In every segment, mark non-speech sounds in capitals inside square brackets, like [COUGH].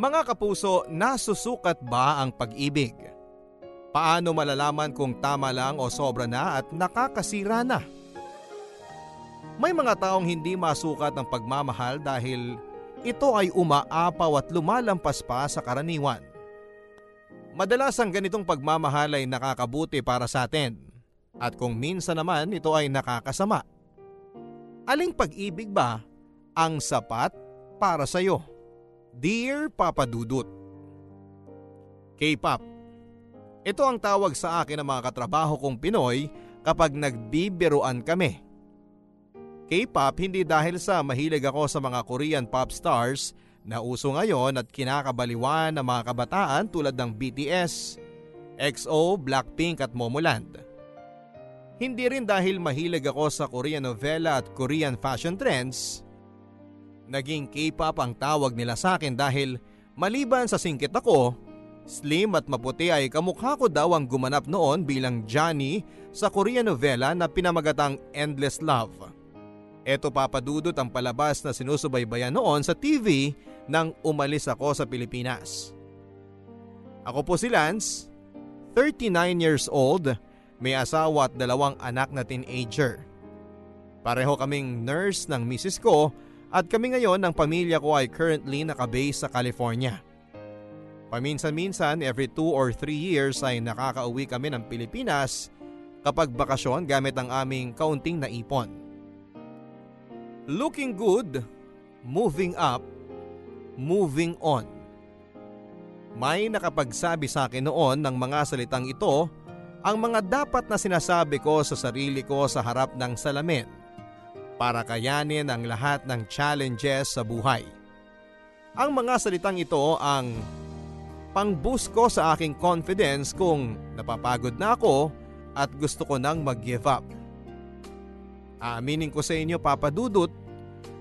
Mga kapuso, nasusukat ba ang pag-ibig? Paano malalaman kung tama lang o sobra na at nakakasira na? May mga taong hindi masukat ang pagmamahal dahil ito ay umaapaw at lumalampas pa sa karaniwan. Madalas ang ganitong pagmamahal ay nakakabuti para sa atin at kung minsan naman ito ay nakakasama. Aling pag-ibig ba ang sapat para sa iyo? Dear Papa Dudut K-pop Ito ang tawag sa akin ng mga katrabaho kong Pinoy kapag nagbibiruan kami. K-pop hindi dahil sa mahilig ako sa mga Korean pop stars na uso ngayon at kinakabaliwan ng mga kabataan tulad ng BTS, EXO, Blackpink at Momoland. Hindi rin dahil mahilig ako sa Korean novela at Korean fashion trends Naging K-pop ang tawag nila sa akin dahil maliban sa singkit ako, slim at maputi ay kamukha ko daw ang gumanap noon bilang Johnny sa Korean novela na pinamagatang Endless Love. Ito papadudot ang palabas na sinusubaybayan noon sa TV nang umalis ako sa Pilipinas. Ako po si Lance, 39 years old, may asawa at dalawang anak na teenager. Pareho kaming nurse ng misis ko at kami ngayon ng pamilya ko ay currently nakabase sa California. Paminsan-minsan every 2 or 3 years ay nakakauwi kami ng Pilipinas kapag bakasyon gamit ang aming kaunting naipon. Looking good, moving up, moving on. May nakapagsabi sa akin noon ng mga salitang ito ang mga dapat na sinasabi ko sa sarili ko sa harap ng salamin para kayanin ang lahat ng challenges sa buhay. Ang mga salitang ito ang pang-boost ko sa aking confidence kung napapagod na ako at gusto ko nang mag-give up. Aaminin ko sa inyo Papa Dudut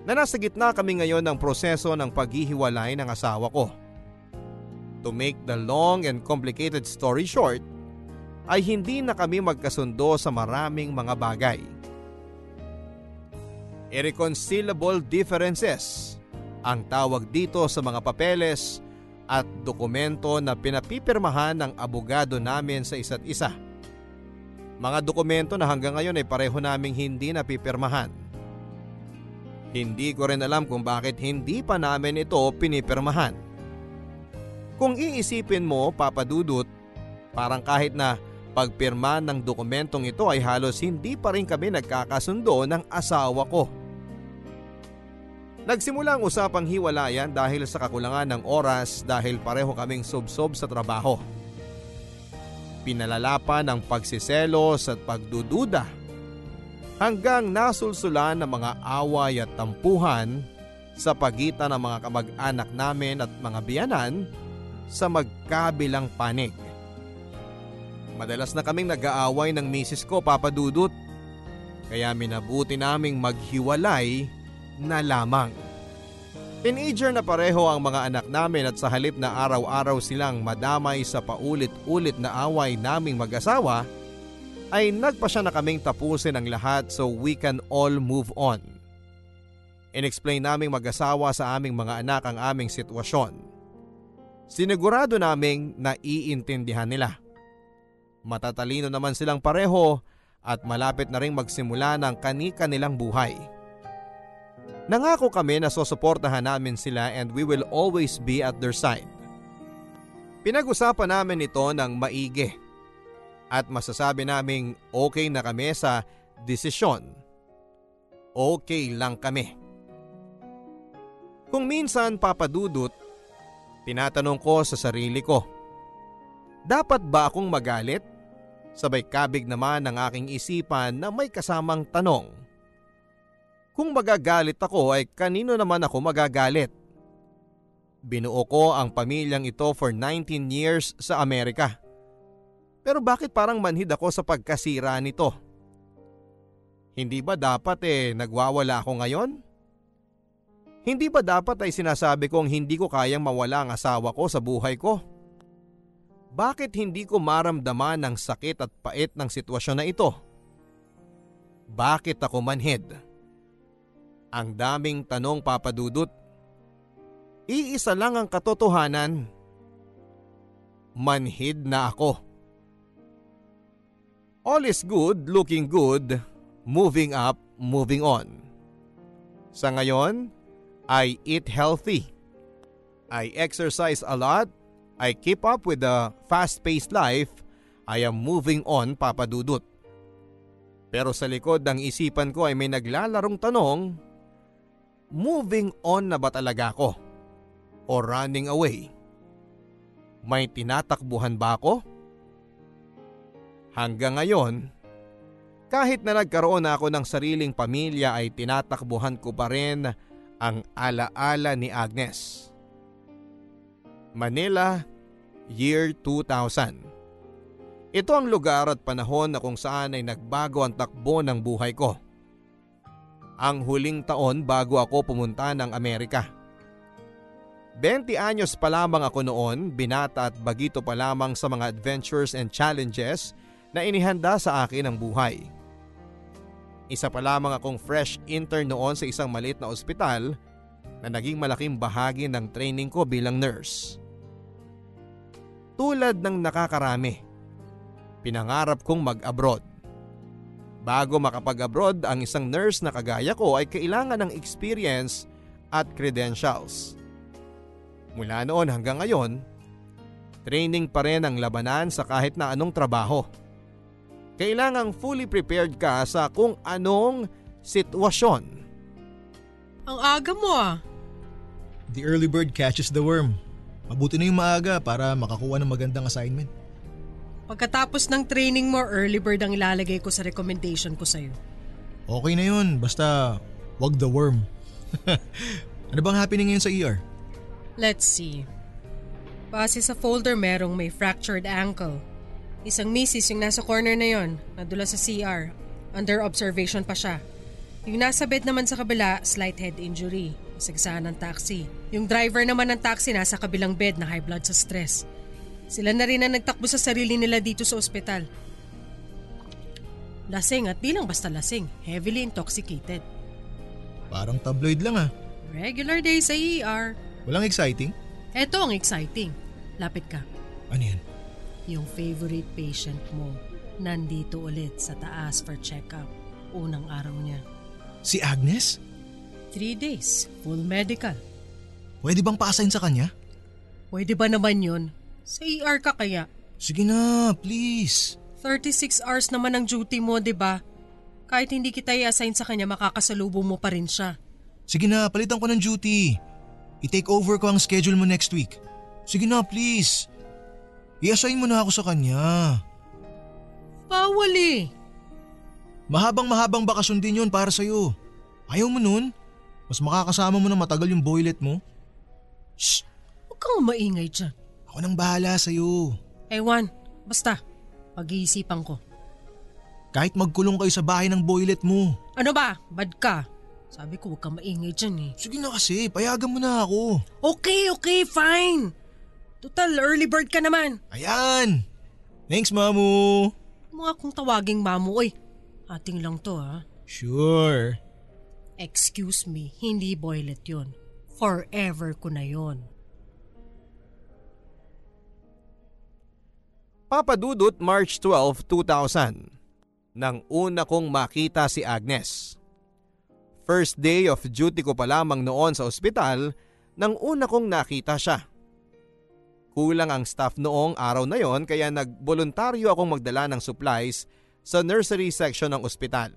na nasa gitna kami ngayon ng proseso ng paghihiwalay ng asawa ko. To make the long and complicated story short, ay hindi na kami magkasundo sa maraming mga bagay irreconcilable differences ang tawag dito sa mga papeles at dokumento na pinapipirmahan ng abogado namin sa isa't isa. Mga dokumento na hanggang ngayon ay pareho naming hindi napipirmahan. Hindi ko rin alam kung bakit hindi pa namin ito pinipirmahan. Kung iisipin mo, Papa Dudut, parang kahit na pagpirma ng dokumentong ito ay halos hindi pa rin kami nagkakasundo ng asawa ko. Nagsimula ang usapang hiwalayan dahil sa kakulangan ng oras dahil pareho kaming subsob sa trabaho. Pinalalapan ng pagsiselos at pagdududa hanggang nasulsulan ng mga away at tampuhan sa pagitan ng mga kamag-anak namin at mga biyanan sa magkabilang panig. Madalas na kaming nag-aaway ng misis ko papadudot kaya minabuti naming maghiwalay na lamang. Teenager na pareho ang mga anak namin at sa halip na araw-araw silang madamay sa paulit-ulit na away naming mag-asawa, ay nagpasya na kaming tapusin ang lahat so we can all move on. Inexplain naming mag-asawa sa aming mga anak ang aming sitwasyon. Sinigurado naming naiintindihan nila. Matatalino naman silang pareho at malapit na ring magsimula ng kani-kanilang buhay. Nangako kami na susuportahan namin sila and we will always be at their side. Pinag-usapan namin ito ng maigi at masasabi naming okay na kami sa desisyon. Okay lang kami. Kung minsan papadudot, tinatanong ko sa sarili ko, dapat ba akong magalit? Sabay kabig naman ng aking isipan na may kasamang tanong. Kung magagalit ako ay kanino naman ako magagalit? Binuo ko ang pamilyang ito for 19 years sa Amerika. Pero bakit parang manhid ako sa pagkasira nito? Hindi ba dapat eh nagwawala ako ngayon? Hindi ba dapat ay sinasabi kong hindi ko kayang mawala ang asawa ko sa buhay ko? Bakit hindi ko maramdaman ang sakit at pait ng sitwasyon na ito? Bakit ako manhid? Ang daming tanong papadudot. Iisa lang ang katotohanan. Manhid na ako. All is good, looking good, moving up, moving on. Sa ngayon, I eat healthy. I exercise a lot. I keep up with the fast-paced life. I am moving on, Papa Dudut. Pero sa likod ng isipan ko ay may naglalarong tanong, moving on na ba talaga ako? O running away? May tinatakbuhan ba ako? Hanggang ngayon, kahit na nagkaroon na ako ng sariling pamilya ay tinatakbuhan ko pa rin ang alaala ni Agnes. Manila, year 2000. Ito ang lugar at panahon na kung saan ay nagbago ang takbo ng buhay ko. Ang huling taon bago ako pumunta ng Amerika. 20 anyos pa lamang ako noon, binata at bagito pa lamang sa mga adventures and challenges na inihanda sa akin ng buhay. Isa pa lamang akong fresh intern noon sa isang maliit na ospital na naging malaking bahagi ng training ko bilang nurse. Tulad ng nakakarami pinangarap kong mag-abroad. Bago makapag-abroad ang isang nurse na kagaya ko ay kailangan ng experience at credentials. Mula noon hanggang ngayon, training pa rin ang labanan sa kahit na anong trabaho. Kailangang fully prepared ka sa kung anong sitwasyon. Ang aga mo ah. The early bird catches the worm. Mabuti na yung maaga para makakuha ng magandang assignment. Pagkatapos ng training mo, early bird ang ilalagay ko sa recommendation ko sa'yo. Okay na yun, basta wag the worm. [LAUGHS] ano bang happening ngayon sa ER? Let's see. Base sa folder merong may fractured ankle. Isang misis yung nasa corner na yon, nadula sa CR. Under observation pa siya. Yung nasa bed naman sa kabila, slight head injury. Isagsahan ng taxi. Yung driver naman ng taxi nasa kabilang bed na high blood sa stress. Sila na rin ang nagtakbo sa sarili nila dito sa ospital. Lasing at di lang basta lasing, heavily intoxicated. Parang tabloid lang ah. Regular day sa ER. Walang exciting? Eto ang exciting. Lapit ka. Ano yan? Yung favorite patient mo, nandito ulit sa taas for check-up. Unang araw niya. Si Agnes? Three days, full medical. Pwede bang pa-assign sa kanya? Pwede ba naman yon? Sa ER ka kaya? Sige na, please. 36 hours naman ang duty mo, di ba? Kahit hindi kita i-assign sa kanya, makakasalubong mo pa rin siya. Sige na, palitan ko ng duty. I-take over ko ang schedule mo next week. Sige na, please. I-assign mo na ako sa kanya. Bawal eh. Mahabang mahabang bakasyon din yun para sa'yo. Ayaw mo nun? Mas makakasama mo na matagal yung boylet mo. Shh! Huwag kang maingay dyan. Ako nang bahala sa'yo. Ewan, basta. Pag-iisipan ko. Kahit magkulong kayo sa bahay ng boylet mo. Ano ba? Bad ka. Sabi ko huwag kang maingay dyan eh. Sige na kasi, payagan mo na ako. Okay, okay, fine. Total, early bird ka naman. Ayan. Thanks, mamu. Mga kong tawaging mamu, oy. Ating lang to ha. Sure. Excuse me, hindi boylet yon. Forever ko na yon. Papadudot March 12, 2000 nang una kong makita si Agnes. First day of duty ko pa lamang noon sa ospital nang una kong nakita siya. Kulang ang staff noong araw na yon kaya nagboluntaryo akong magdala ng supplies sa nursery section ng ospital.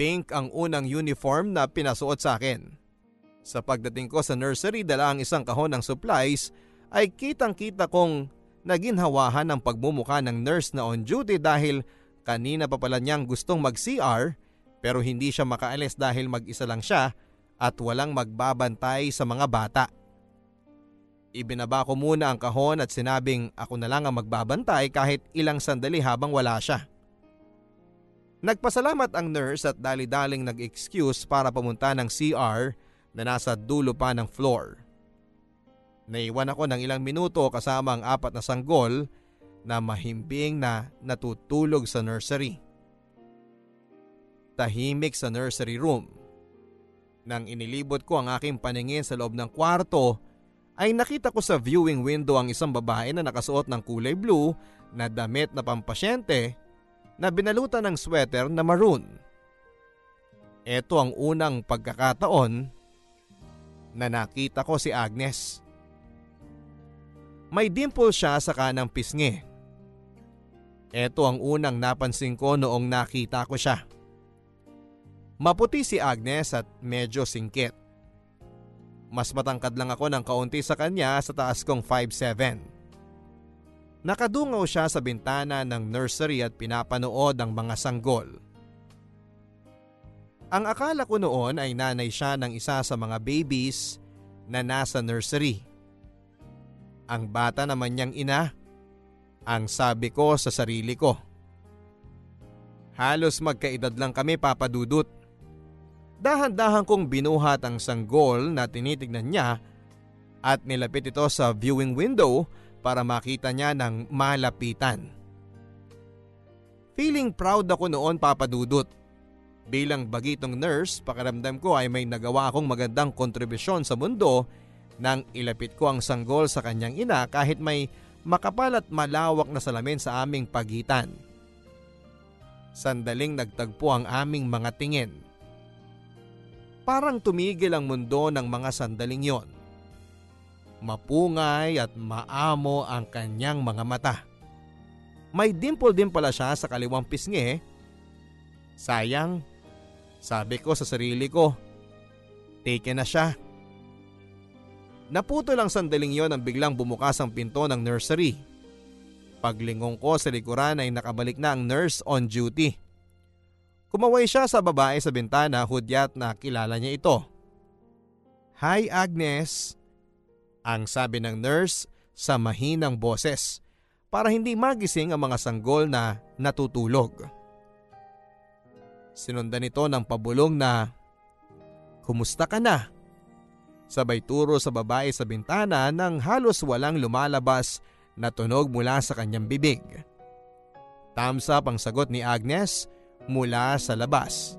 Pink ang unang uniform na pinasuot sa akin. Sa pagdating ko sa nursery dala ang isang kahon ng supplies ay kitang kita kong naginhawahan ng pagmumuka ng nurse na on duty dahil kanina pa pala niyang gustong mag-CR pero hindi siya makaalis dahil mag-isa lang siya at walang magbabantay sa mga bata. Ibinaba ko muna ang kahon at sinabing ako na lang ang magbabantay kahit ilang sandali habang wala siya. Nagpasalamat ang nurse at dali-daling nag-excuse para pumunta ng CR na nasa dulo pa ng floor. Naiwan ako ng ilang minuto kasama ang apat na sanggol na mahimbing na natutulog sa nursery. Tahimik sa nursery room. Nang inilibot ko ang aking paningin sa loob ng kwarto ay nakita ko sa viewing window ang isang babae na nakasuot ng kulay blue na damit na pampasyente na binalutan ng sweater na maroon. Ito ang unang pagkakataon na nakita ko si Agnes. May dimple siya sa kanang pisngi. Ito ang unang napansin ko noong nakita ko siya. Maputi si Agnes at medyo singkit. Mas matangkad lang ako ng kaunti sa kanya sa taas kong 5'7". Nakadungaw siya sa bintana ng nursery at pinapanood ang mga sanggol. Ang akala ko noon ay nanay siya ng isa sa mga babies na nasa nursery. Ang bata naman niyang ina, ang sabi ko sa sarili ko. Halos magkaedad lang kami papadudot. Dahan-dahan kong binuhat ang sanggol na tinitignan niya at nilapit ito sa viewing window para makita niya ng malapitan. Feeling proud ako noon papadudot. Bilang bagitong nurse, pakiramdam ko ay may nagawa akong magandang kontribusyon sa mundo nang ilapit ko ang sanggol sa kanyang ina kahit may makapal at malawak na salamin sa aming pagitan. Sandaling nagtagpo ang aming mga tingin. Parang tumigil ang mundo ng mga sandaling yon. Mapungay at maamo ang kanyang mga mata. May dimple din pala siya sa kaliwang pisngi. Sayang, sabi ko sa sarili ko, taken na siya. Naputo lang sandaling yon ang biglang bumukas ang pinto ng nursery. Paglingon ko sa likuran ay nakabalik na ang nurse on duty. Kumaway siya sa babae sa bintana hudyat na kilala niya ito. Hi Agnes, ang sabi ng nurse sa mahinang boses para hindi magising ang mga sanggol na natutulog. Sinundan ito ng pabulong na, Kumusta ka na? Sabay turo sa babae sa bintana nang halos walang lumalabas na tunog mula sa kanyang bibig. Thumbs up ang sagot ni Agnes mula sa labas.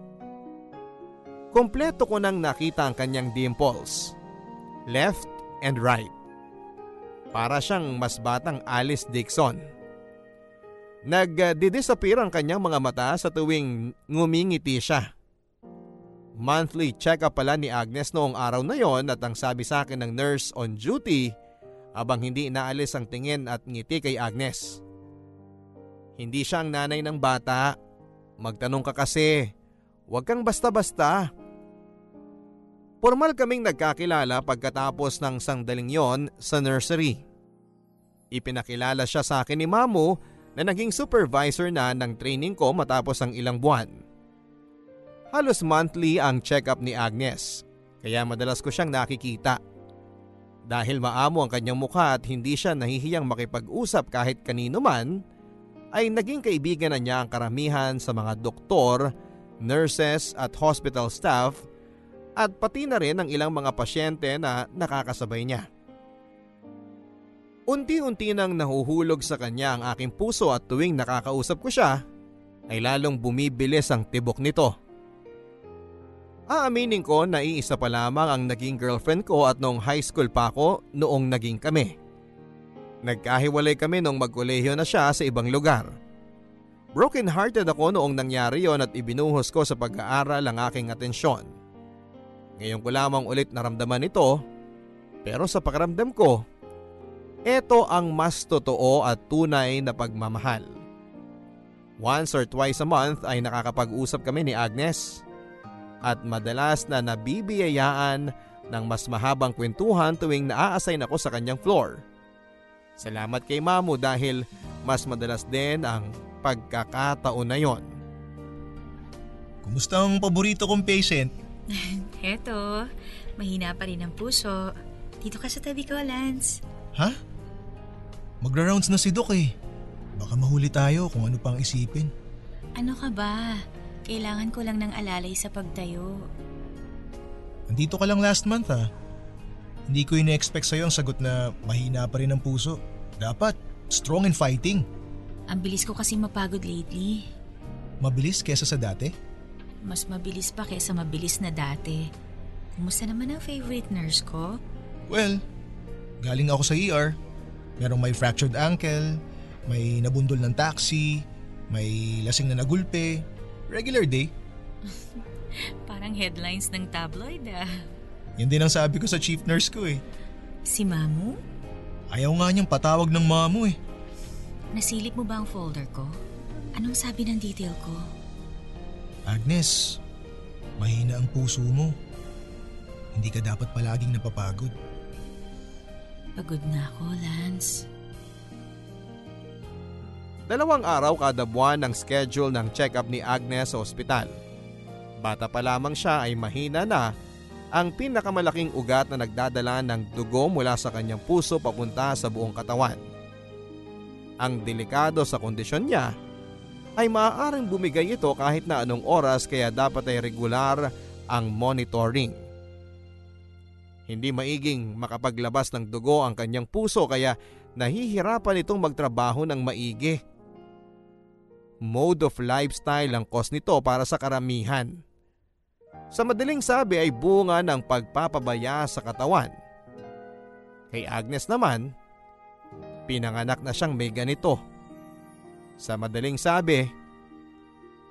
Kompleto ko nang nakita ang kanyang dimples. Left and right. Para siyang mas batang Alice Dixon. Nag-disappear ang kanyang mga mata sa tuwing ngumingiti siya. Monthly check-up pala ni Agnes noong araw na yon at ang sabi sa akin ng nurse on duty abang hindi inaalis ang tingin at ngiti kay Agnes. Hindi siya ang nanay ng bata Magtanong ka kasi. Huwag kang basta-basta. Formal kaming nagkakilala pagkatapos ng sangdaling yon sa nursery. Ipinakilala siya sa akin ni Mamu na naging supervisor na ng training ko matapos ang ilang buwan. Halos monthly ang check-up ni Agnes kaya madalas ko siyang nakikita. Dahil maamo ang kanyang mukha at hindi siya nahihiyang makipag-usap kahit kanino man, ay naging kaibigan na niya ang karamihan sa mga doktor, nurses at hospital staff at pati na rin ang ilang mga pasyente na nakakasabay niya. Unti-unti nang nahuhulog sa kanya ang aking puso at tuwing nakakausap ko siya ay lalong bumibilis ang tibok nito. Aaminin ko na iisa pa lamang ang naging girlfriend ko at noong high school pa ako noong naging kami. Nagkahiwalay kami nung magkolehiyo na siya sa ibang lugar. Broken hearted ako noong nangyari yon at ibinuhos ko sa pag-aaral ang aking atensyon. Ngayon ko lamang ulit naramdaman ito pero sa pakiramdam ko, ito ang mas totoo at tunay na pagmamahal. Once or twice a month ay nakakapag-usap kami ni Agnes at madalas na nabibiyayaan ng mas mahabang kwentuhan tuwing naa-assign ako sa kanyang floor. Salamat kay Mamu dahil mas madalas din ang pagkakataon na yon. Kumusta ang paborito kong patient? [LAUGHS] Heto, mahina pa rin ang puso. Dito ka sa tabi ko, Lance. Ha? Magra-rounds na si Doc eh. Baka mahuli tayo kung ano pang isipin. Ano ka ba? Kailangan ko lang ng alalay sa pagtayo. Nandito ka lang last month ha. Hindi ko ina-expect sa'yo ang sagot na mahina pa rin ang puso. Dapat, strong and fighting. Ang bilis ko kasi mapagod lately. Mabilis kesa sa dati? Mas mabilis pa kesa mabilis na dati. Kumusta naman ang favorite nurse ko? Well, galing ako sa ER. Merong may fractured ankle, may nabundol ng taxi, may lasing na nagulpe. Regular day. [LAUGHS] Parang headlines ng tabloid ah. Yan din ang sabi ko sa chief nurse ko eh. Si Mamu? Ayaw nga niyang patawag ng mamo eh. Nasilip mo ba ang folder ko? Anong sabi ng detail ko? Agnes, mahina ang puso mo. Hindi ka dapat palaging napapagod. Pagod na ako, Lance. Dalawang araw kada buwan ang schedule ng check-up ni Agnes sa ospital. Bata pa lamang siya ay mahina na ang pinakamalaking ugat na nagdadala ng dugo mula sa kanyang puso papunta sa buong katawan. Ang delikado sa kondisyon niya ay maaaring bumigay ito kahit na anong oras kaya dapat ay regular ang monitoring. Hindi maiging makapaglabas ng dugo ang kanyang puso kaya nahihirapan itong magtrabaho ng maigi. Mode of lifestyle ang cause nito para sa karamihan. Sa madaling sabi ay bunga ng pagpapabaya sa katawan. Kay Agnes naman, pinanganak na siyang may ganito. Sa madaling sabi,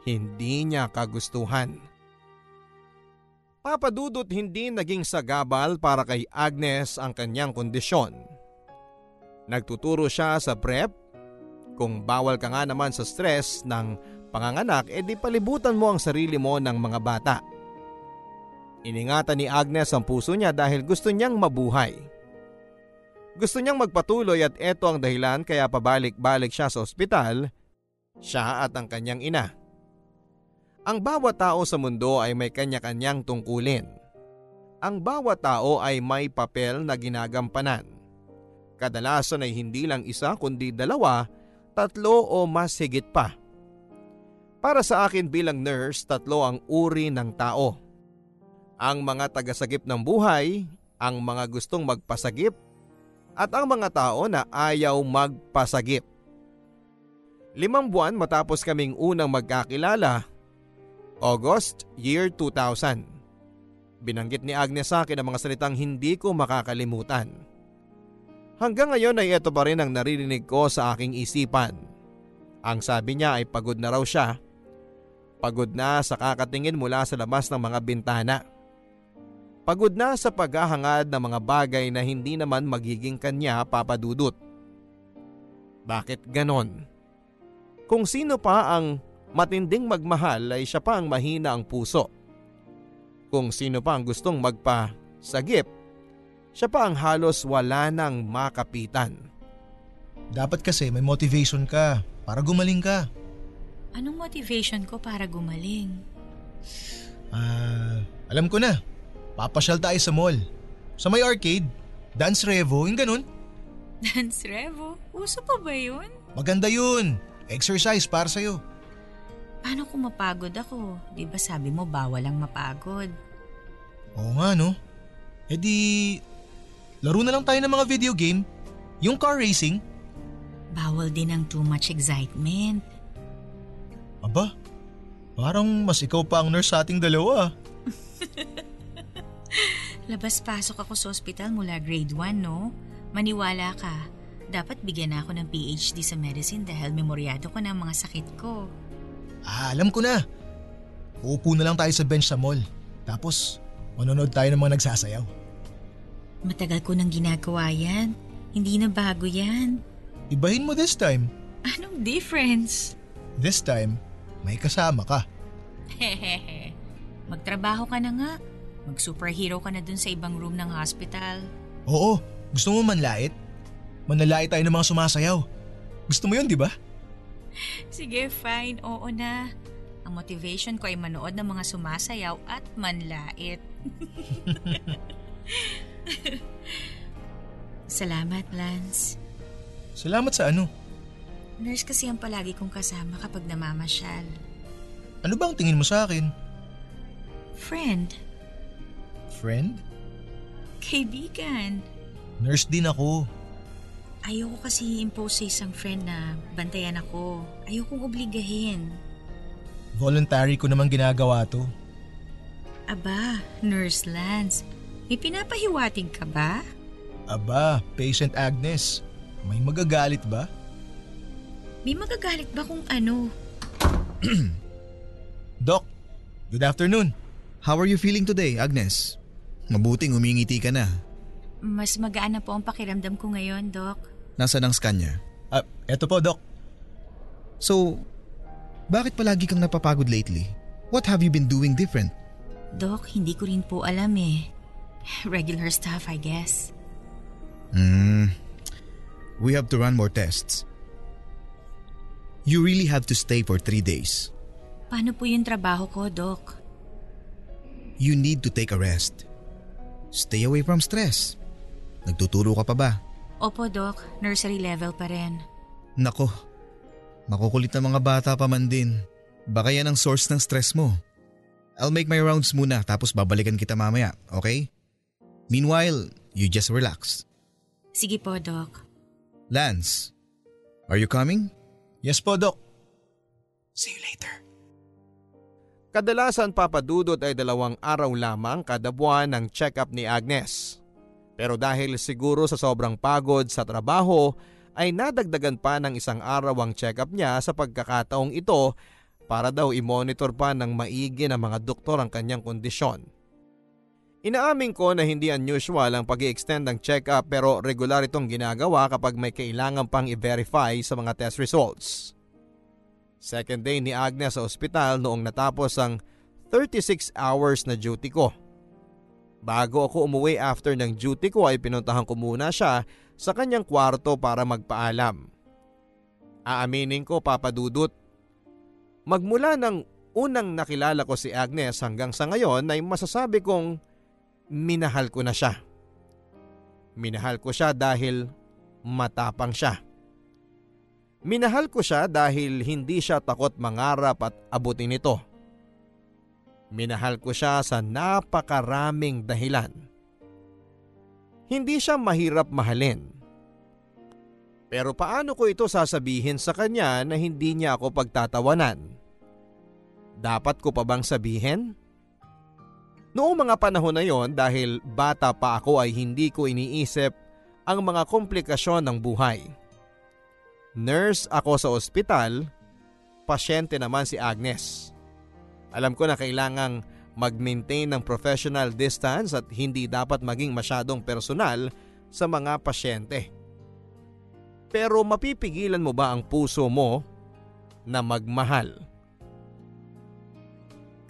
hindi niya kagustuhan. Papadudot hindi naging sagabal para kay Agnes ang kanyang kondisyon. Nagtuturo siya sa prep. Kung bawal ka nga naman sa stress ng panganganak, edi palibutan mo ang sarili mo ng mga bata. Iningatan ni Agnes ang puso niya dahil gusto niyang mabuhay. Gusto niyang magpatuloy at eto ang dahilan kaya pabalik-balik siya sa ospital, siya at ang kanyang ina. Ang bawat tao sa mundo ay may kanya-kanyang tungkulin. Ang bawat tao ay may papel na ginagampanan. Kadalasan ay hindi lang isa kundi dalawa, tatlo o mas higit pa. Para sa akin bilang nurse, tatlo ang uri ng tao ang mga tagasagip ng buhay, ang mga gustong magpasagip, at ang mga tao na ayaw magpasagip. Limang buwan matapos kaming unang magkakilala, August year 2000. Binanggit ni Agnes sa akin ang mga salitang hindi ko makakalimutan. Hanggang ngayon ay ito pa rin ang naririnig ko sa aking isipan. Ang sabi niya ay pagod na raw siya. Pagod na sa kakatingin mula sa labas ng mga bintana. Pagod na sa paghahangad ng mga bagay na hindi naman magiging kanya papadudot. Bakit ganon? Kung sino pa ang matinding magmahal ay siya pa ang mahina ang puso. Kung sino pa ang gustong magpasagip, siya pa ang halos wala nang makapitan. Dapat kasi may motivation ka para gumaling ka. Anong motivation ko para gumaling? Ah, alam ko na. Papasyal tayo sa mall. Sa may arcade, dance revo, yung ganun. [LAUGHS] Dance revo? Uso pa ba yun? Maganda yun. Exercise para sa'yo. Paano kung mapagod ako? Di ba sabi mo bawal ang mapagod? Oo nga no. E di, laro na lang tayo ng mga video game. Yung car racing. Bawal din ang too much excitement. Aba, parang mas ikaw pa ang nurse sa ating dalawa. [LAUGHS] Labas-pasok ako sa ospital mula grade 1, no? Maniwala ka. Dapat bigyan na ako ng PhD sa medicine dahil memoryado ko ng mga sakit ko. Ah, alam ko na. Uupo na lang tayo sa bench sa mall. Tapos, manonood tayo ng mga nagsasayaw. Matagal ko nang ginagawa yan. Hindi na bago yan. Ibahin mo this time. Anong difference? This time, may kasama ka. Hehehe. Magtrabaho ka na nga. Mag-superhero ka na dun sa ibang room ng hospital. Oo, gusto mo manlait? Manlalait tayo ng mga sumasayaw. Gusto mo yun, di ba? Sige, fine. Oo na. Ang motivation ko ay manood ng mga sumasayaw at manlait. [LAUGHS] [LAUGHS] Salamat, Lance. Salamat sa ano? Nurse kasi ang palagi kong kasama kapag namamasyal. Ano ba ang tingin mo sa akin? Friend. Friend? Kaibigan. Nurse din ako. Ayoko kasi impose sa isang friend na bantayan ako. Ayokong obligahin. Voluntary ko naman ginagawa to. Aba, Nurse Lance, may pinapahiwatig ka ba? Aba, Patient Agnes, may magagalit ba? May magagalit ba kung ano? [CLEARS THROAT] Doc, good afternoon. How are you feeling today, Agnes? Mabuting umingiti ka na. Mas magaan na po ang pakiramdam ko ngayon, Doc. Nasaan ang scan niya? Ah, eto po, Doc. So, bakit palagi kang napapagod lately? What have you been doing different? Doc, hindi ko rin po alam eh. Regular stuff, I guess. Hmm. We have to run more tests. You really have to stay for three days. Paano po yung trabaho ko, Doc? You need to take a rest. Stay away from stress. Nagtuturo ka pa ba? Opo, Doc. Nursery level pa rin. Nako, makukulit na mga bata pa man din. Baka yan ang source ng stress mo. I'll make my rounds muna tapos babalikan kita mamaya, okay? Meanwhile, you just relax. Sige po, Doc. Lance, are you coming? Yes po, Doc. See you later. Kadalasan papadudot ay dalawang araw lamang kada buwan ng check-up ni Agnes. Pero dahil siguro sa sobrang pagod sa trabaho ay nadagdagan pa ng isang araw ang check-up niya sa pagkakataong ito para daw i-monitor pa ng maigi ng mga doktor ang kanyang kondisyon. Inaamin ko na hindi unusual ang pag extend ng check-up pero regular itong ginagawa kapag may kailangan pang i-verify sa mga test results. Second day ni Agnes sa ospital noong natapos ang 36 hours na duty ko. Bago ako umuwi after ng duty ko ay pinuntahan ko muna siya sa kanyang kwarto para magpaalam. Aaminin ko papadudot. Magmula ng unang nakilala ko si Agnes hanggang sa ngayon ay masasabi kong minahal ko na siya. Minahal ko siya dahil matapang siya. Minahal ko siya dahil hindi siya takot mangarap at abutin ito. Minahal ko siya sa napakaraming dahilan. Hindi siya mahirap mahalin. Pero paano ko ito sasabihin sa kanya na hindi niya ako pagtatawanan? Dapat ko pa bang sabihin? Noong mga panahon na yon dahil bata pa ako ay hindi ko iniisip ang mga komplikasyon ng buhay. Nurse ako sa ospital, pasyente naman si Agnes. Alam ko na kailangang mag-maintain ng professional distance at hindi dapat maging masyadong personal sa mga pasyente. Pero mapipigilan mo ba ang puso mo na magmahal?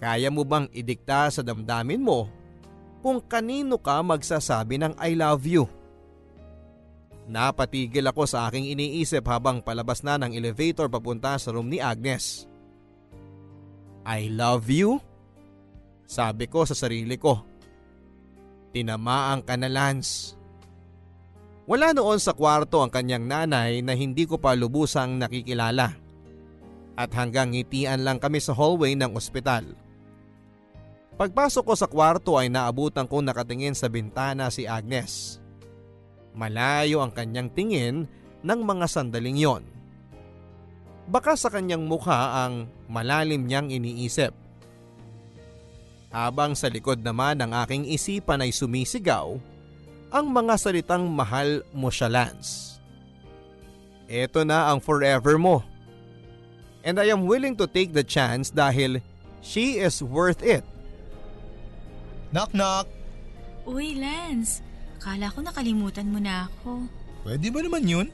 Kaya mo bang idikta sa damdamin mo kung kanino ka magsasabi ng I love you? Napatigil ako sa aking iniisip habang palabas na ng elevator papunta sa room ni Agnes. I love you? Sabi ko sa sarili ko. Tinamaan ka na Lance. Wala noon sa kwarto ang kanyang nanay na hindi ko pa lubusang nakikilala. At hanggang ngitian lang kami sa hallway ng ospital. Pagpasok ko sa kwarto ay naabutan kong nakatingin sa bintana si Agnes. Malayo ang kanyang tingin ng mga sandaling yon. Baka sa kanyang mukha ang malalim niyang iniisip. Habang sa likod naman ng aking isipan ay sumisigaw ang mga salitang mahal mo siya Lance. Ito na ang forever mo. And I am willing to take the chance dahil she is worth it. Knock knock. Uy, Lance. Kala ko nakalimutan mo na ako. Pwede ba naman yun?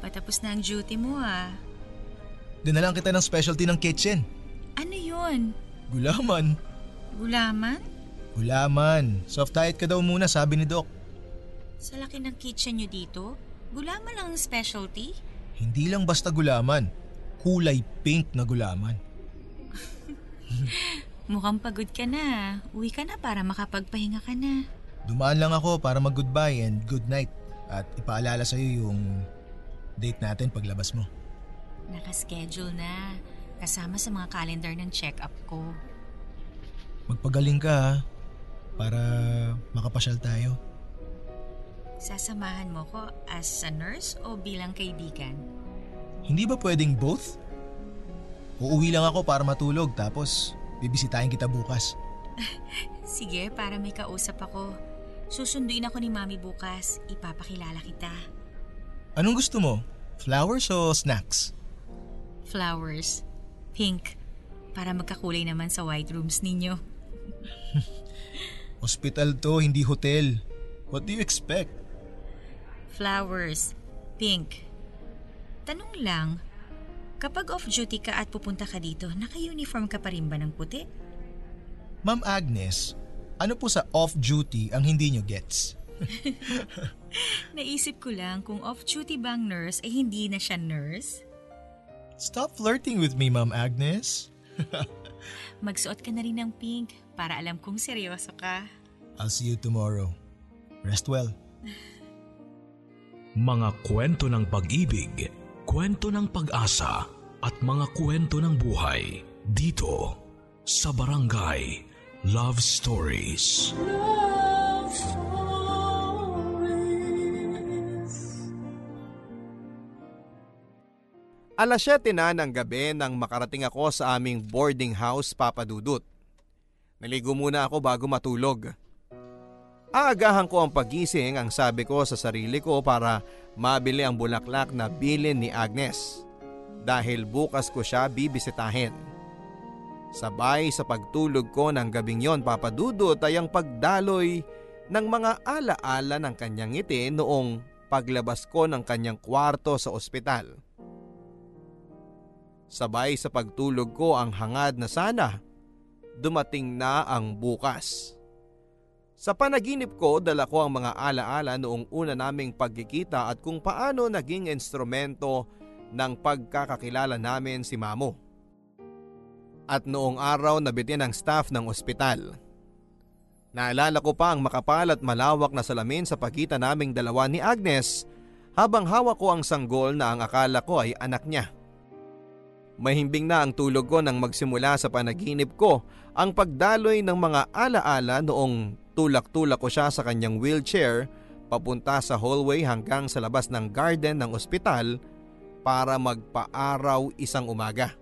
Patapos na ang duty mo ah. Dinalang kita ng specialty ng kitchen. Ano yun? Gulaman. Gulaman? Gulaman. Soft diet ka daw muna sabi ni Doc. Sa laki ng kitchen nyo dito, gulaman lang ang specialty? Hindi lang basta gulaman. Kulay pink na gulaman. [LAUGHS] Mukhang pagod ka na. Uwi ka na para makapagpahinga ka na. Dumaan lang ako para mag-goodbye and good night at ipaalala sa'yo yung date natin paglabas mo. Nakaschedule na. Kasama sa mga calendar ng check-up ko. Magpagaling ka ha, para makapasyal tayo. Sasamahan mo ko as a nurse o bilang kaibigan? Hindi ba pwedeng both? Uuwi lang ako para matulog tapos bibisitahin kita bukas. [LAUGHS] Sige, para may kausap ako. Susunduin ako ni Mami bukas. Ipapakilala kita. Anong gusto mo? Flowers o snacks? Flowers. Pink. Para magkakulay naman sa white rooms ninyo. [LAUGHS] Hospital to, hindi hotel. What do you expect? Flowers. Pink. Tanong lang, kapag off-duty ka at pupunta ka dito, naka-uniform ka pa rin ba ng puti? Ma'am Agnes, ano po sa off-duty ang hindi nyo gets? [LAUGHS] Naisip ko lang kung off-duty bang nurse ay hindi na siya nurse. Stop flirting with me, Ma'am Agnes. [LAUGHS] Magsuot ka na rin ng pink para alam kong seryoso ka. I'll see you tomorrow. Rest well. Mga kwento ng pag-ibig, kwento ng pag-asa at mga kwento ng buhay dito sa Barangay Love Stories. Love Alas 7 na ng gabi nang makarating ako sa aming boarding house papadudot. Naligo muna ako bago matulog. Aagahan ko ang pagising ang sabi ko sa sarili ko para mabili ang bulaklak na bilin ni Agnes dahil bukas ko siya bibisitahin. Sabay sa pagtulog ko ng gabing yon papadudot ay ang pagdaloy ng mga alaala ng kanyang ngiti noong paglabas ko ng kanyang kwarto sa ospital. Sabay sa pagtulog ko ang hangad na sana dumating na ang bukas. Sa panaginip ko dala ko ang mga alaala noong una naming pagkikita at kung paano naging instrumento ng pagkakakilala namin si Mamo. At noong araw na bitin ang staff ng ospital. Naalala ko pa ang makapal at malawak na salamin sa pagitan naming dalawa ni Agnes habang hawak ko ang sanggol na ang akala ko ay anak niya. Mahimbing na ang tulog ko nang magsimula sa panaginip ko ang pagdaloy ng mga alaala noong tulak-tulak ko siya sa kanyang wheelchair papunta sa hallway hanggang sa labas ng garden ng ospital para magpaaraw isang umaga.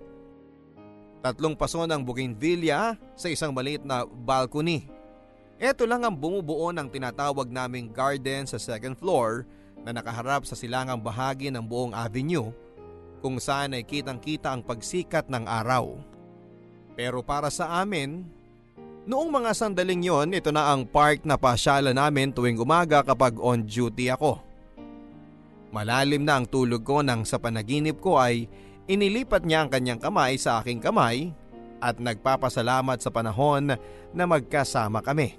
Tatlong paso ng bougainvillea sa isang maliit na balcony. Ito lang ang bumubuo ng tinatawag naming garden sa second floor na nakaharap sa silangang bahagi ng buong avenue kung saan ay kitang kita ang pagsikat ng araw. Pero para sa amin, noong mga sandaling yon ito na ang park na pasyala namin tuwing umaga kapag on duty ako. Malalim na ang tulog ko nang sa panaginip ko ay inilipat niya ang kanyang kamay sa aking kamay at nagpapasalamat sa panahon na magkasama kami.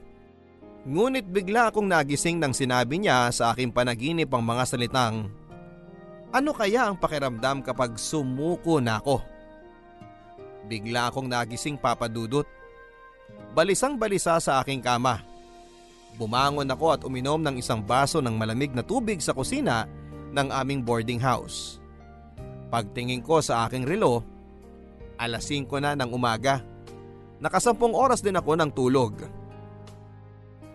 Ngunit bigla akong nagising nang sinabi niya sa aking panaginip ang mga salitang ano kaya ang pakiramdam kapag sumuko na ako? Bigla akong nagising papadudot. Balisang balisa sa aking kama. Bumangon ako at uminom ng isang baso ng malamig na tubig sa kusina ng aming boarding house. Pagtingin ko sa aking relo, alas 5 na ng umaga. Nakasampung oras din ako ng tulog.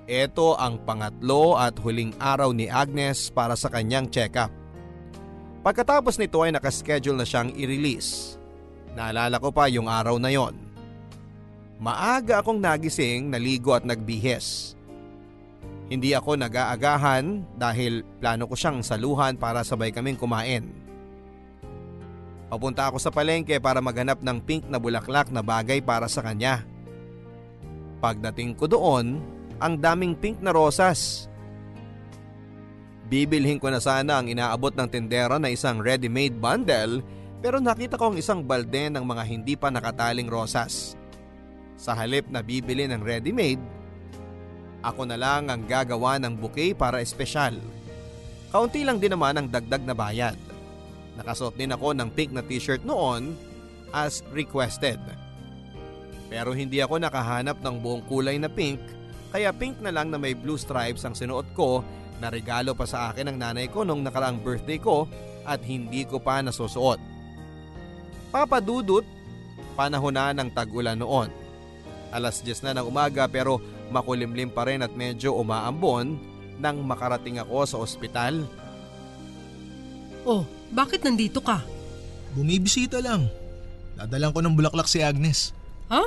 Ito ang pangatlo at huling araw ni Agnes para sa kanyang check-up. Pagkatapos nito ay nakaschedule na siyang i-release. Naalala ko pa yung araw na yon. Maaga akong nagising, naligo at nagbihes. Hindi ako nag-aagahan dahil plano ko siyang saluhan para sabay kaming kumain. Papunta ako sa palengke para maghanap ng pink na bulaklak na bagay para sa kanya. Pagdating ko doon, ang daming pink na rosas. Bibilhin ko na sana ang inaabot ng tindera na isang ready-made bundle pero nakita ko ang isang balde ng mga hindi pa nakataling rosas. Sa halip na bibili ng ready-made, ako na lang ang gagawa ng bouquet para espesyal. Kaunti lang din naman ang dagdag na bayad. Nakasuot din ako ng pink na t-shirt noon as requested. Pero hindi ako nakahanap ng buong kulay na pink kaya pink na lang na may blue stripes ang sinuot ko na regalo pa sa akin ng nanay ko nung nakaraang birthday ko at hindi ko pa nasusuot. Papadudot, panahon na ng tag-ulan noon. Alas 10 na ng umaga pero makulimlim pa rin at medyo umaambon nang makarating ako sa ospital. Oh, bakit nandito ka? Bumibisita lang. Dadalang ko ng bulaklak si Agnes. Ha?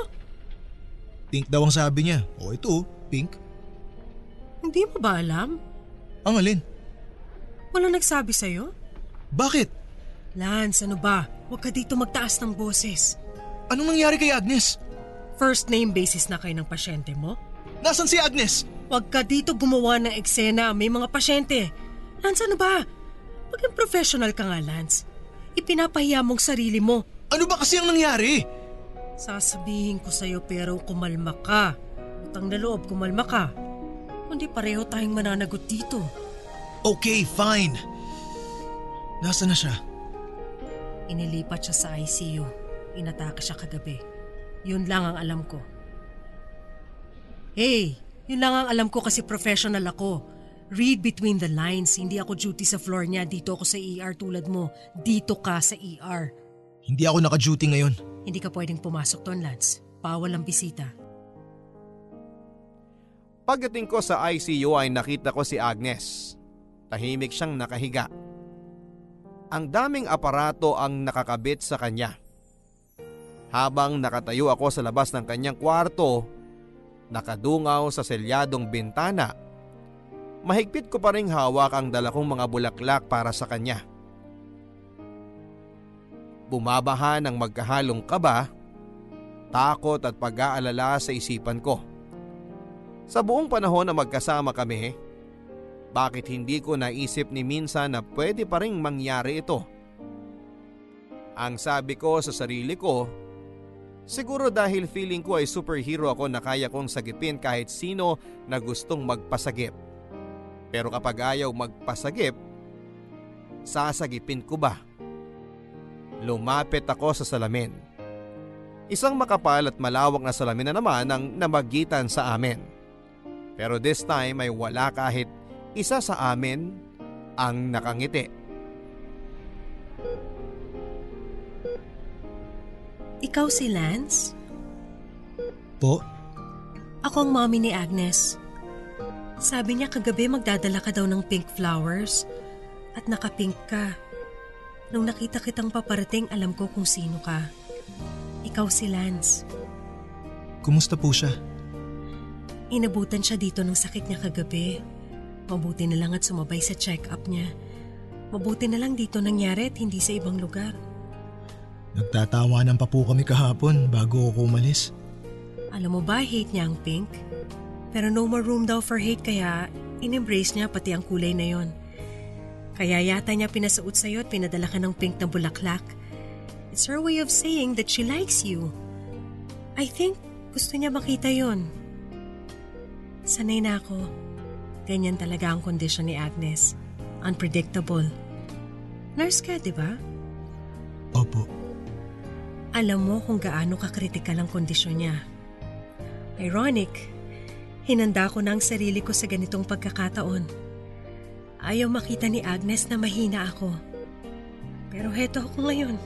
Pink daw ang sabi niya. O ito, pink. Hindi mo ba alam? Ang alin? Wala nagsabi sa'yo? Bakit? Lance, ano ba? Huwag ka dito magtaas ng boses. Anong nangyari kay Agnes? First name basis na kayo ng pasyente mo? Nasaan si Agnes? Huwag ka dito gumawa ng eksena. May mga pasyente. Lance, ano ba? Maging professional ka nga, Lance. Ipinapahiya mong sarili mo. Ano ba kasi ang nangyari? Sasabihin ko sa'yo pero kumalma ka. Utang na loob, kumalma ka. Hindi pareho tayong mananagot dito. Okay, fine. Nasaan na siya? Inilipat siya sa ICU. Inatake siya kagabi. Yun lang ang alam ko. Hey, yun lang ang alam ko kasi professional ako. Read between the lines. Hindi ako duty sa floor niya. Dito ako sa ER tulad mo. Dito ka sa ER. Hindi ako naka-duty ngayon. Hindi ka pwedeng pumasok doon, Lance. Bawal ang bisita. Pagdating ko sa ICU ay nakita ko si Agnes. Tahimik siyang nakahiga. Ang daming aparato ang nakakabit sa kanya. Habang nakatayo ako sa labas ng kanyang kwarto, nakadungaw sa selyadong bintana, mahigpit ko pa rin hawak ang dala kong mga bulaklak para sa kanya. Bumabaha ng magkahalong kaba, takot at pag-aalala sa isipan ko. Sa buong panahon na magkasama kami, bakit hindi ko naisip ni minsan na pwede pa rin mangyari ito? Ang sabi ko sa sarili ko, siguro dahil feeling ko ay superhero ako na kaya kong sagipin kahit sino na gustong magpasagip. Pero kapag ayaw magpasagip, sasagipin ko ba? Lumapit ako sa salamin. Isang makapal at malawak na salamin na naman ang namagitan sa amin. Pero this time ay wala kahit isa sa amin ang nakangiti. Ikaw si Lance? Po? Ako ang mommy ni Agnes. Sabi niya kagabi magdadala ka daw ng pink flowers at nakapink ka. Nung nakita kitang paparating, alam ko kung sino ka. Ikaw si Lance. Kumusta po siya? Inabutan siya dito ng sakit niya kagabi. Mabuti na lang at sumabay sa check-up niya. Mabuti na lang dito nangyari at hindi sa ibang lugar. Nagtatawanan pa po kami kahapon bago ako umalis. Alam mo ba, hate niya ang pink? Pero no more room daw for hate kaya in-embrace niya pati ang kulay na yon. Kaya yata niya pinasuot sa'yo at pinadala ka ng pink na bulaklak. It's her way of saying that she likes you. I think gusto niya makita yon. Sanay na ako. Ganyan talaga ang kondisyon ni Agnes. Unpredictable. Nurse ka, di ba? Opo. Alam mo kung gaano kakritikal ang kondisyon niya. Ironic, hinanda ko na ang sarili ko sa ganitong pagkakataon. Ayaw makita ni Agnes na mahina ako. Pero heto ako ngayon.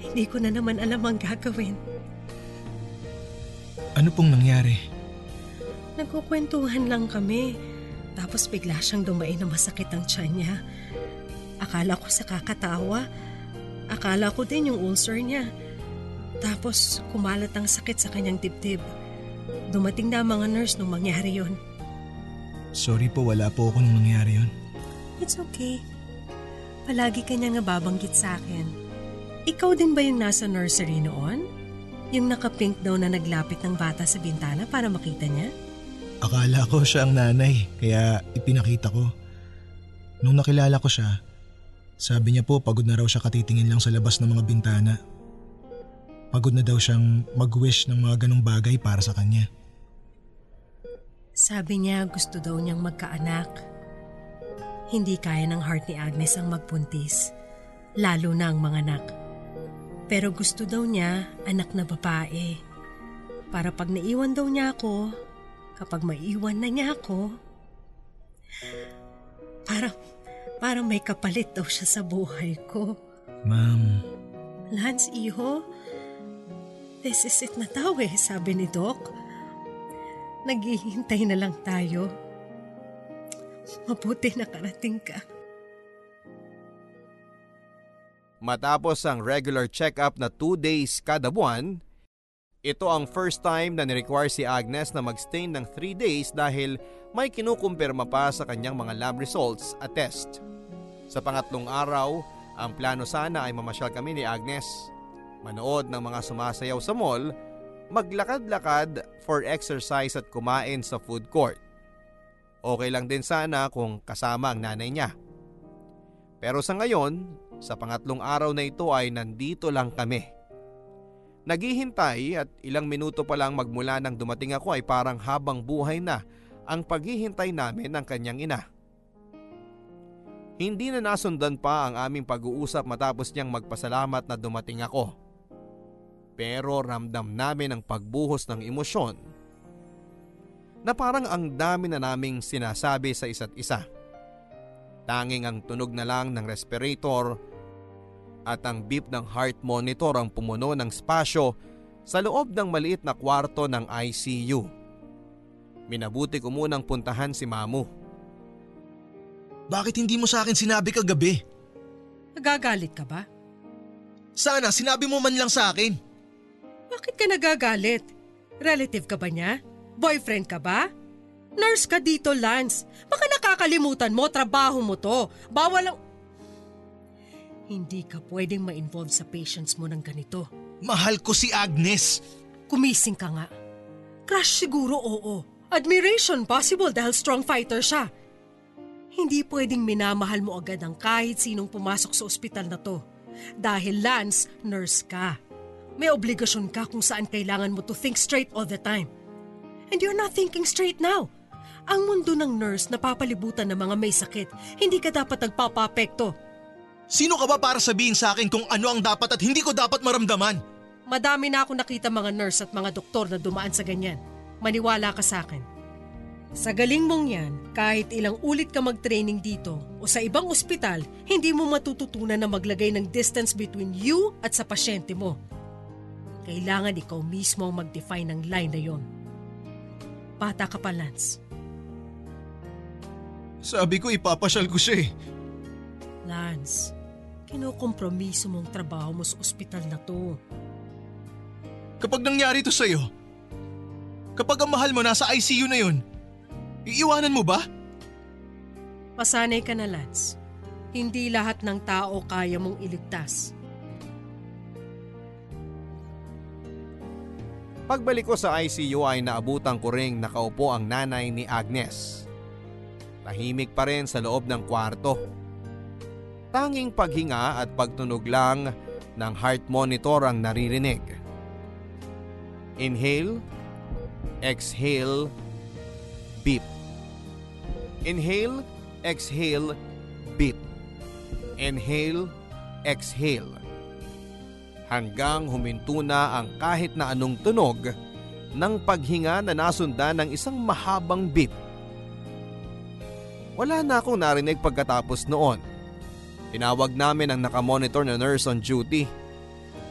Hindi ko na naman alam ang gagawin. Ano pong nangyari? Nagkukwentuhan lang kami. Tapos bigla siyang dumain na masakit ang tiyan niya. Akala ko sa kakatawa. Akala ko din yung ulcer niya. Tapos kumalat ang sakit sa kanyang dibdib. Dumating na ang mga nurse nung mangyari yon. Sorry po, wala po ako nung nangyari yon. It's okay. Palagi ka niya nga babanggit sa akin. Ikaw din ba yung nasa nursery noon? Yung nakapink daw na naglapit ng bata sa bintana para makita niya? Akala ko siya ang nanay, kaya ipinakita ko. Nung nakilala ko siya, sabi niya po pagod na raw siya katitingin lang sa labas ng mga bintana. Pagod na daw siyang mag-wish ng mga ganong bagay para sa kanya. Sabi niya gusto daw niyang magkaanak. Hindi kaya ng heart ni Agnes ang magpuntis, lalo na ang mga anak. Pero gusto daw niya anak na babae. Para pag naiwan daw niya ako, kapag maiwan na niya ako, para, para may kapalit daw siya sa buhay ko. Ma'am, Lance, iho, this is it na daw eh, sabi ni Doc. Naghihintay na lang tayo. Mabuti nakarating ka. Matapos ang regular check-up na 2 days kada buwan, Ito ang first time na ni-require si Agnes na mag-stay ng 3 days dahil may kinukumpirma pa sa kanyang mga lab results at test. Sa pangatlong araw, ang plano sana ay mamasyal kami ni Agnes. Manood ng mga sumasayaw sa mall, maglakad-lakad for exercise at kumain sa food court. Okay lang din sana kung kasama ang nanay niya. Pero sa ngayon, sa pangatlong araw na ito ay nandito lang kami. Naghihintay at ilang minuto pa lang magmula nang dumating ako ay parang habang buhay na ang paghihintay namin ng kanyang ina. Hindi na nasundan pa ang aming pag-uusap matapos niyang magpasalamat na dumating ako. Pero ramdam namin ang pagbuhos ng emosyon na parang ang dami na naming sinasabi sa isa't isa. Tanging ang tunog na lang ng respirator at ang beep ng heart monitor ang pumuno ng spasyo sa loob ng maliit na kwarto ng ICU. Minabuti ko munang puntahan si Mamu. Bakit hindi mo sa akin sinabi kagabi? Nagagalit ka ba? Sana sinabi mo man lang sa akin. Bakit ka nagagalit? Relative ka ba niya? Boyfriend ka ba? Nurse ka dito, Lance. Baka nakakalimutan mo, trabaho mo to. Bawal ang... Hindi ka pwedeng ma-involve sa patients mo ng ganito. Mahal ko si Agnes. Kumising ka nga. Crush siguro oo. Admiration possible dahil strong fighter siya. Hindi pwedeng minamahal mo agad ang kahit sinong pumasok sa ospital na to. Dahil Lance, nurse ka. May obligasyon ka kung saan kailangan mo to think straight all the time. And you're not thinking straight now. Ang mundo ng nurse napapalibutan ng mga may sakit. Hindi ka dapat nagpapapekto. Sino ka ba para sabihin sa akin kung ano ang dapat at hindi ko dapat maramdaman? Madami na ako nakita mga nurse at mga doktor na dumaan sa ganyan. Maniwala ka sa akin. Sa galing mong yan, kahit ilang ulit ka mag-training dito o sa ibang ospital, hindi mo matututunan na maglagay ng distance between you at sa pasyente mo. Kailangan ikaw mismo ang mag-define ng line na yon. Bata ka pa, Lance. Sabi ko ipapasyal ko siya eh. Lance, Kinukompromiso mong trabaho mo sa ospital na to. Kapag nangyari to sa'yo, kapag ang mahal mo nasa ICU na yun, iiwanan mo ba? Pasanay ka na, Lance. Hindi lahat ng tao kaya mong iligtas. Pagbalik ko sa ICU ay naabutan ko ring nakaupo ang nanay ni Agnes. Tahimik pa rin sa loob ng kwarto. Tanging paghinga at pagtunog lang ng heart monitor ang naririnig. Inhale, exhale, beep. Inhale, exhale, beep. Inhale, exhale. Hanggang huminto na ang kahit na anong tunog ng paghinga na nasundan ng isang mahabang beep. Wala na akong narinig pagkatapos noon. Tinawag namin ang nakamonitor na nurse on duty.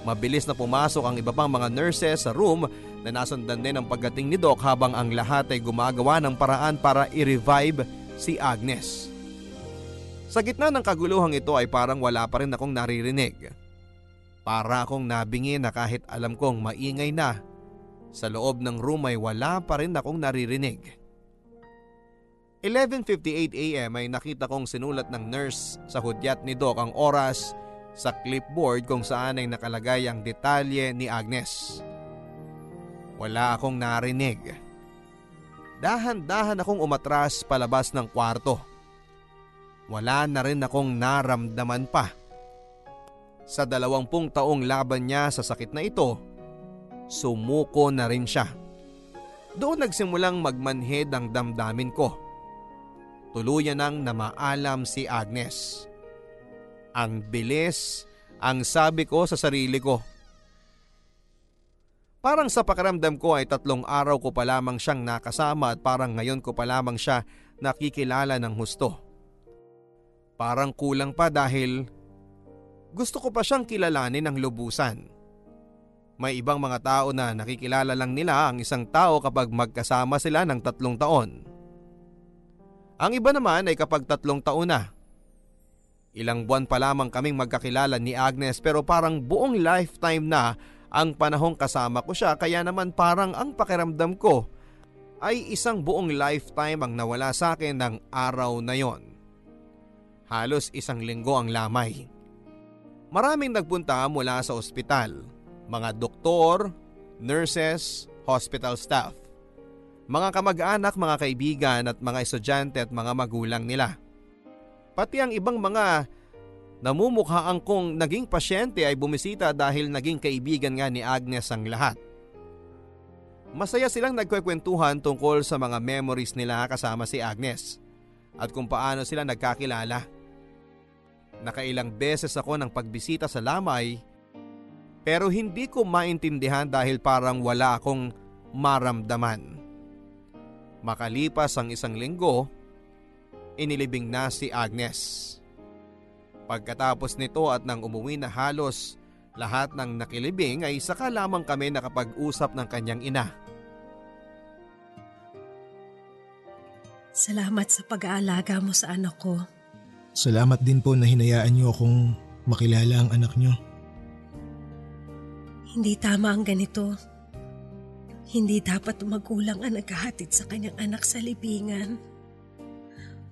Mabilis na pumasok ang iba pang mga nurses sa room na nasundan din ang pagdating ni Doc habang ang lahat ay gumagawa ng paraan para i-revive si Agnes. Sa gitna ng kaguluhang ito ay parang wala pa rin akong naririnig. Para akong nabingi na kahit alam kong maingay na, sa loob ng room ay wala pa rin akong naririnig. 11.58am ay nakita kong sinulat ng nurse sa hudyat ni Doc ang oras sa clipboard kung saan ay nakalagay ang detalye ni Agnes. Wala akong narinig. Dahan-dahan akong umatras palabas ng kwarto. Wala na rin akong naramdaman pa. Sa dalawampung taong laban niya sa sakit na ito, sumuko na rin siya. Doon nagsimulang magmanhid ang damdamin ko tuluyan nang namaalam si Agnes. Ang bilis, ang sabi ko sa sarili ko. Parang sa pakiramdam ko ay tatlong araw ko pa lamang siyang nakasama at parang ngayon ko pa lamang siya nakikilala ng husto. Parang kulang pa dahil gusto ko pa siyang kilalanin ng lubusan. May ibang mga tao na nakikilala lang nila ang isang tao kapag magkasama sila ng tatlong taon. Ang iba naman ay kapag tatlong taon na. Ilang buwan pa lamang kaming magkakilala ni Agnes pero parang buong lifetime na ang panahong kasama ko siya kaya naman parang ang pakiramdam ko ay isang buong lifetime ang nawala sa akin ng araw na yon. Halos isang linggo ang lamay. Maraming nagpunta mula sa ospital, mga doktor, nurses, hospital staff, mga kamag-anak, mga kaibigan at mga estudyante at mga magulang nila. Pati ang ibang mga Namumukhaan kong naging pasyente ay bumisita dahil naging kaibigan nga ni Agnes ang lahat. Masaya silang nagkwekwentuhan tungkol sa mga memories nila kasama si Agnes at kung paano sila nagkakilala. Nakailang beses ako ng pagbisita sa lamay pero hindi ko maintindihan dahil parang wala akong maramdaman. Makalipas ang isang linggo, inilibing na si Agnes. Pagkatapos nito at nang umuwi na halos lahat ng nakilibing ay saka lamang kami nakapag-usap ng kanyang ina. Salamat sa pag-aalaga mo sa anak ko. Salamat din po na hinayaan niyo akong makilala ang anak niyo. Hindi tama ang ganito. Hindi dapat magulang ang naghahatid sa kanyang anak sa libingan.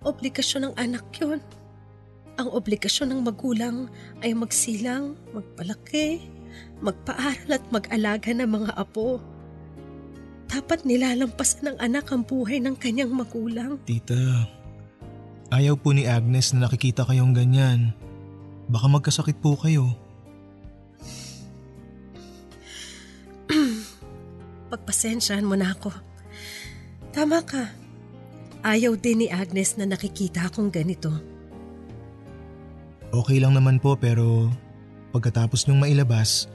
Obligasyon ng anak yon. Ang obligasyon ng magulang ay magsilang, magpalaki, magpaaral at mag-alaga ng mga apo. Dapat nilalampasan ng anak ang buhay ng kanyang magulang. Tita, ayaw po ni Agnes na nakikita kayong ganyan. Baka magkasakit po kayo. [CLEARS THROAT] Pagpasensyahan mo na ako. Tama ka. Ayaw din ni Agnes na nakikita akong ganito. Okay lang naman po pero pagkatapos niyong mailabas,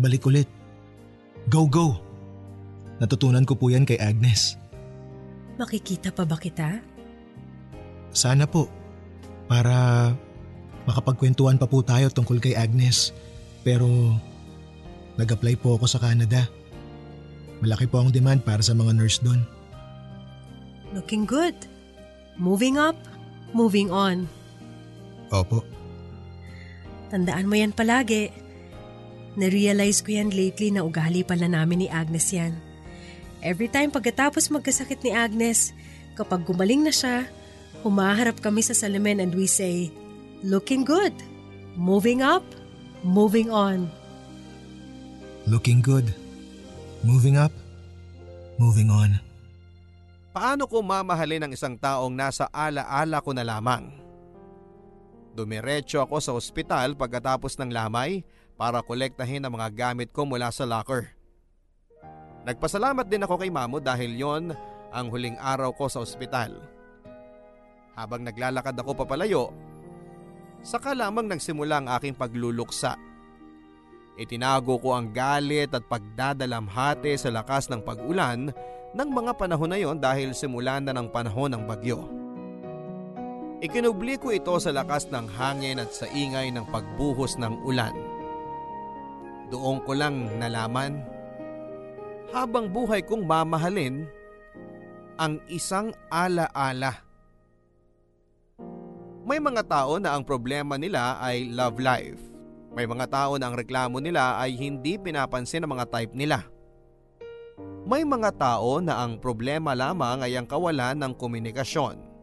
balik ulit. Go, go! Natutunan ko po yan kay Agnes. Makikita pa ba kita? Sana po. Para makapagkwentuhan pa po tayo tungkol kay Agnes. Pero nag-apply po ako sa Canada. Malaki po ang demand para sa mga nurse doon. Looking good. Moving up, moving on. Opo. Tandaan mo yan palagi. Na-realize ko yan lately na ugali pala namin ni Agnes yan. Every time pagkatapos magkasakit ni Agnes, kapag gumaling na siya, humaharap kami sa salamin and we say, Looking good. Moving up. Moving on. Looking good. Moving up. Moving on. Paano ko mamahalin ang isang taong nasa ala-ala ko na lamang? Dumiretso ako sa ospital pagkatapos ng lamay para kolektahin ang mga gamit ko mula sa locker. Nagpasalamat din ako kay Mamo dahil yon ang huling araw ko sa ospital. Habang naglalakad ako papalayo, saka lamang nagsimula ang aking pagluluksa. Itinago ko ang galit at pagdadalamhati sa lakas ng pag-ulan ng mga panahon na yon dahil simula na ng panahon ng bagyo. Ikinubli ko ito sa lakas ng hangin at sa ingay ng pagbuhos ng ulan. Doon ko lang nalaman, habang buhay kong mamahalin, ang isang ala-ala. May mga tao na ang problema nila ay love life. May mga tao na ang reklamo nila ay hindi pinapansin ng mga type nila. May mga tao na ang problema lamang ay ang kawalan ng komunikasyon.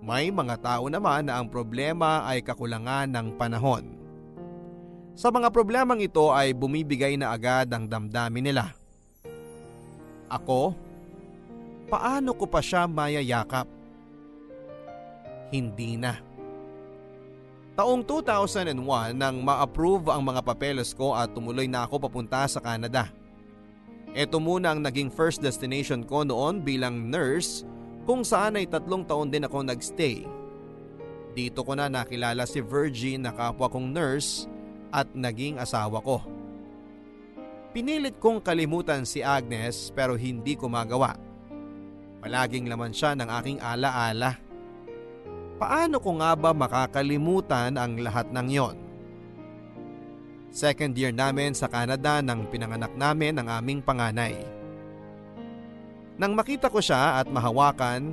May mga tao naman na ang problema ay kakulangan ng panahon. Sa mga problemang ito ay bumibigay na agad ang damdamin nila. Ako, paano ko pa siya mayayakap? Hindi na. Taong 2001 nang ma-approve ang mga papeles ko at tumuloy na ako papunta sa Canada. Ito muna ang naging first destination ko noon bilang nurse kung saan ay tatlong taon din ako nagstay. Dito ko na nakilala si Virgin na kapwa kong nurse at naging asawa ko. Pinilit kong kalimutan si Agnes pero hindi ko magawa. Palaging laman siya ng aking alaala. Paano ko nga ba makakalimutan ang lahat ng yon? Second year namin sa Canada nang pinanganak namin ang aming panganay. Nang makita ko siya at mahawakan,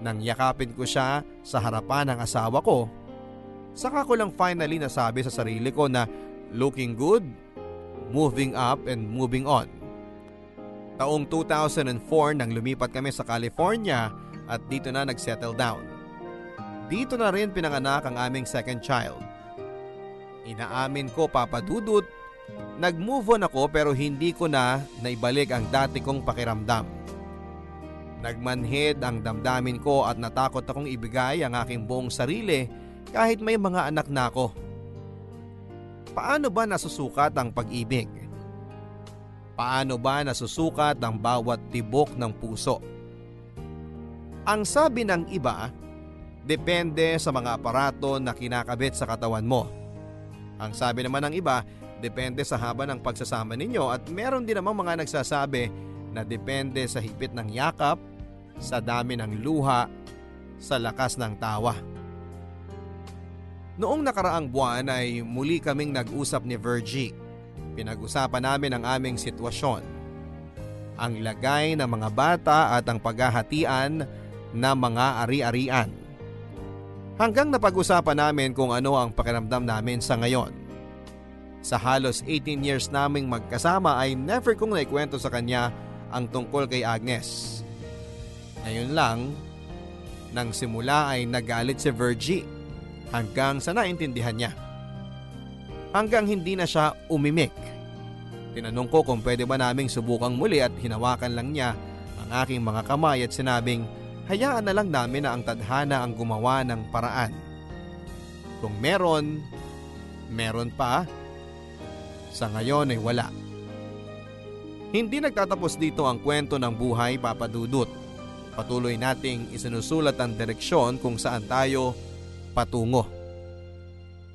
nang yakapin ko siya sa harapan ng asawa ko, saka ko lang finally nasabi sa sarili ko na looking good, moving up and moving on. Taong 2004 nang lumipat kami sa California at dito na nagsettle down. Dito na rin pinanganak ang aming second child. Inaamin ko papadudot, nag-move on ako pero hindi ko na naibalik ang dati kong pakiramdam. Nagmanhid ang damdamin ko at natakot akong ibigay ang aking buong sarili kahit may mga anak na ako. Paano ba nasusukat ang pag-ibig? Paano ba nasusukat ang bawat tibok ng puso? Ang sabi ng iba, depende sa mga aparato na kinakabit sa katawan mo. Ang sabi naman ng iba, depende sa haba ng pagsasama ninyo at meron din namang mga nagsasabi na depende sa higpit ng yakap, sa dami ng luha, sa lakas ng tawa. Noong nakaraang buwan ay muli kaming nag-usap ni Virgie. Pinag-usapan namin ang aming sitwasyon. Ang lagay ng mga bata at ang paghahatian na mga ari-arian. Hanggang napag-usapan namin kung ano ang pakiramdam namin sa ngayon. Sa halos 18 years naming magkasama ay never kong naikwento sa kanya ang tungkol kay Agnes. Ngayon lang, nang simula ay nagalit si Virgie hanggang sa naintindihan niya. Hanggang hindi na siya umimik. Tinanong ko kung pwede ba naming subukang muli at hinawakan lang niya ang aking mga kamay at sinabing hayaan na lang namin na ang tadhana ang gumawa ng paraan. Kung meron, meron pa. Sa ngayon ay wala. Hindi nagtatapos dito ang kwento ng buhay papadudot. Patuloy nating isinusulat ang direksyon kung saan tayo patungo.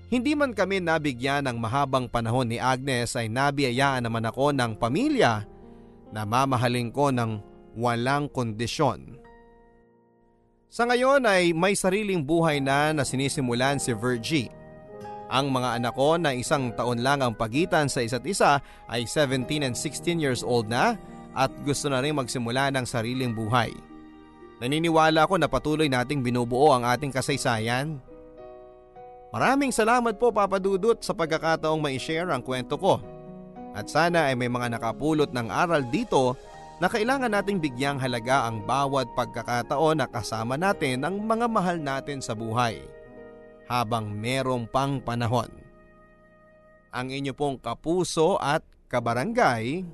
Hindi man kami nabigyan ng mahabang panahon ni Agnes ay nabiyayaan naman ako ng pamilya na mamahalin ko ng walang kondisyon. Sa ngayon ay may sariling buhay na na sinisimulan si Virgie. Ang mga anak ko na isang taon lang ang pagitan sa isa't isa ay 17 and 16 years old na at gusto na rin magsimula ng sariling buhay. Naniniwala ako na patuloy nating binubuo ang ating kasaysayan. Maraming salamat po Papa Dudut sa pagkakataong ma-share ang kwento ko. At sana ay may mga nakapulot ng aral dito na kailangan nating bigyang halaga ang bawat pagkakataon na kasama natin ang mga mahal natin sa buhay habang merong pang panahon. Ang inyo pong kapuso at kabarangay,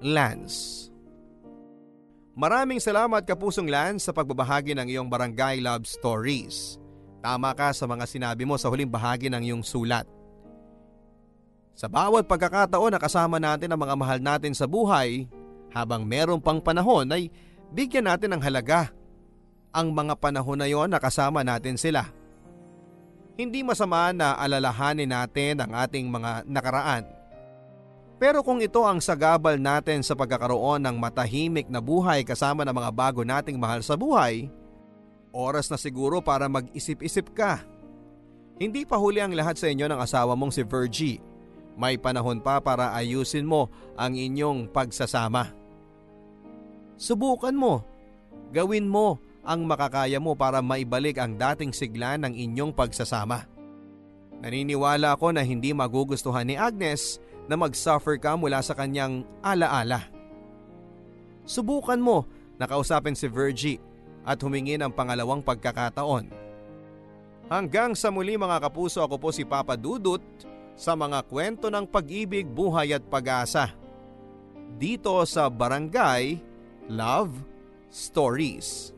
Lance. Maraming salamat kapusong Lance sa pagbabahagi ng iyong barangay love stories. Tama ka sa mga sinabi mo sa huling bahagi ng iyong sulat. Sa bawat pagkakataon na kasama natin ang mga mahal natin sa buhay, habang meron pang panahon ay bigyan natin ng halaga ang mga panahon na yon na kasama natin sila. Hindi masama na alalahanin natin ang ating mga nakaraan. Pero kung ito ang sagabal natin sa pagkakaroon ng matahimik na buhay kasama ng mga bago nating mahal sa buhay, oras na siguro para mag-isip-isip ka. Hindi pa huli ang lahat sa inyo ng asawa mong si Virgie. May panahon pa para ayusin mo ang inyong pagsasama. Subukan mo. Gawin mo ang makakaya mo para maibalik ang dating sigla ng inyong pagsasama. Naniniwala ako na hindi magugustuhan ni Agnes na mag-suffer ka mula sa kanyang alaala. Subukan mo na kausapin si Virgie at humingi ng pangalawang pagkakataon. Hanggang sa muli mga kapuso ako po si Papa Dudut sa mga kwento ng pag-ibig, buhay at pag-asa. Dito sa Barangay Love Stories.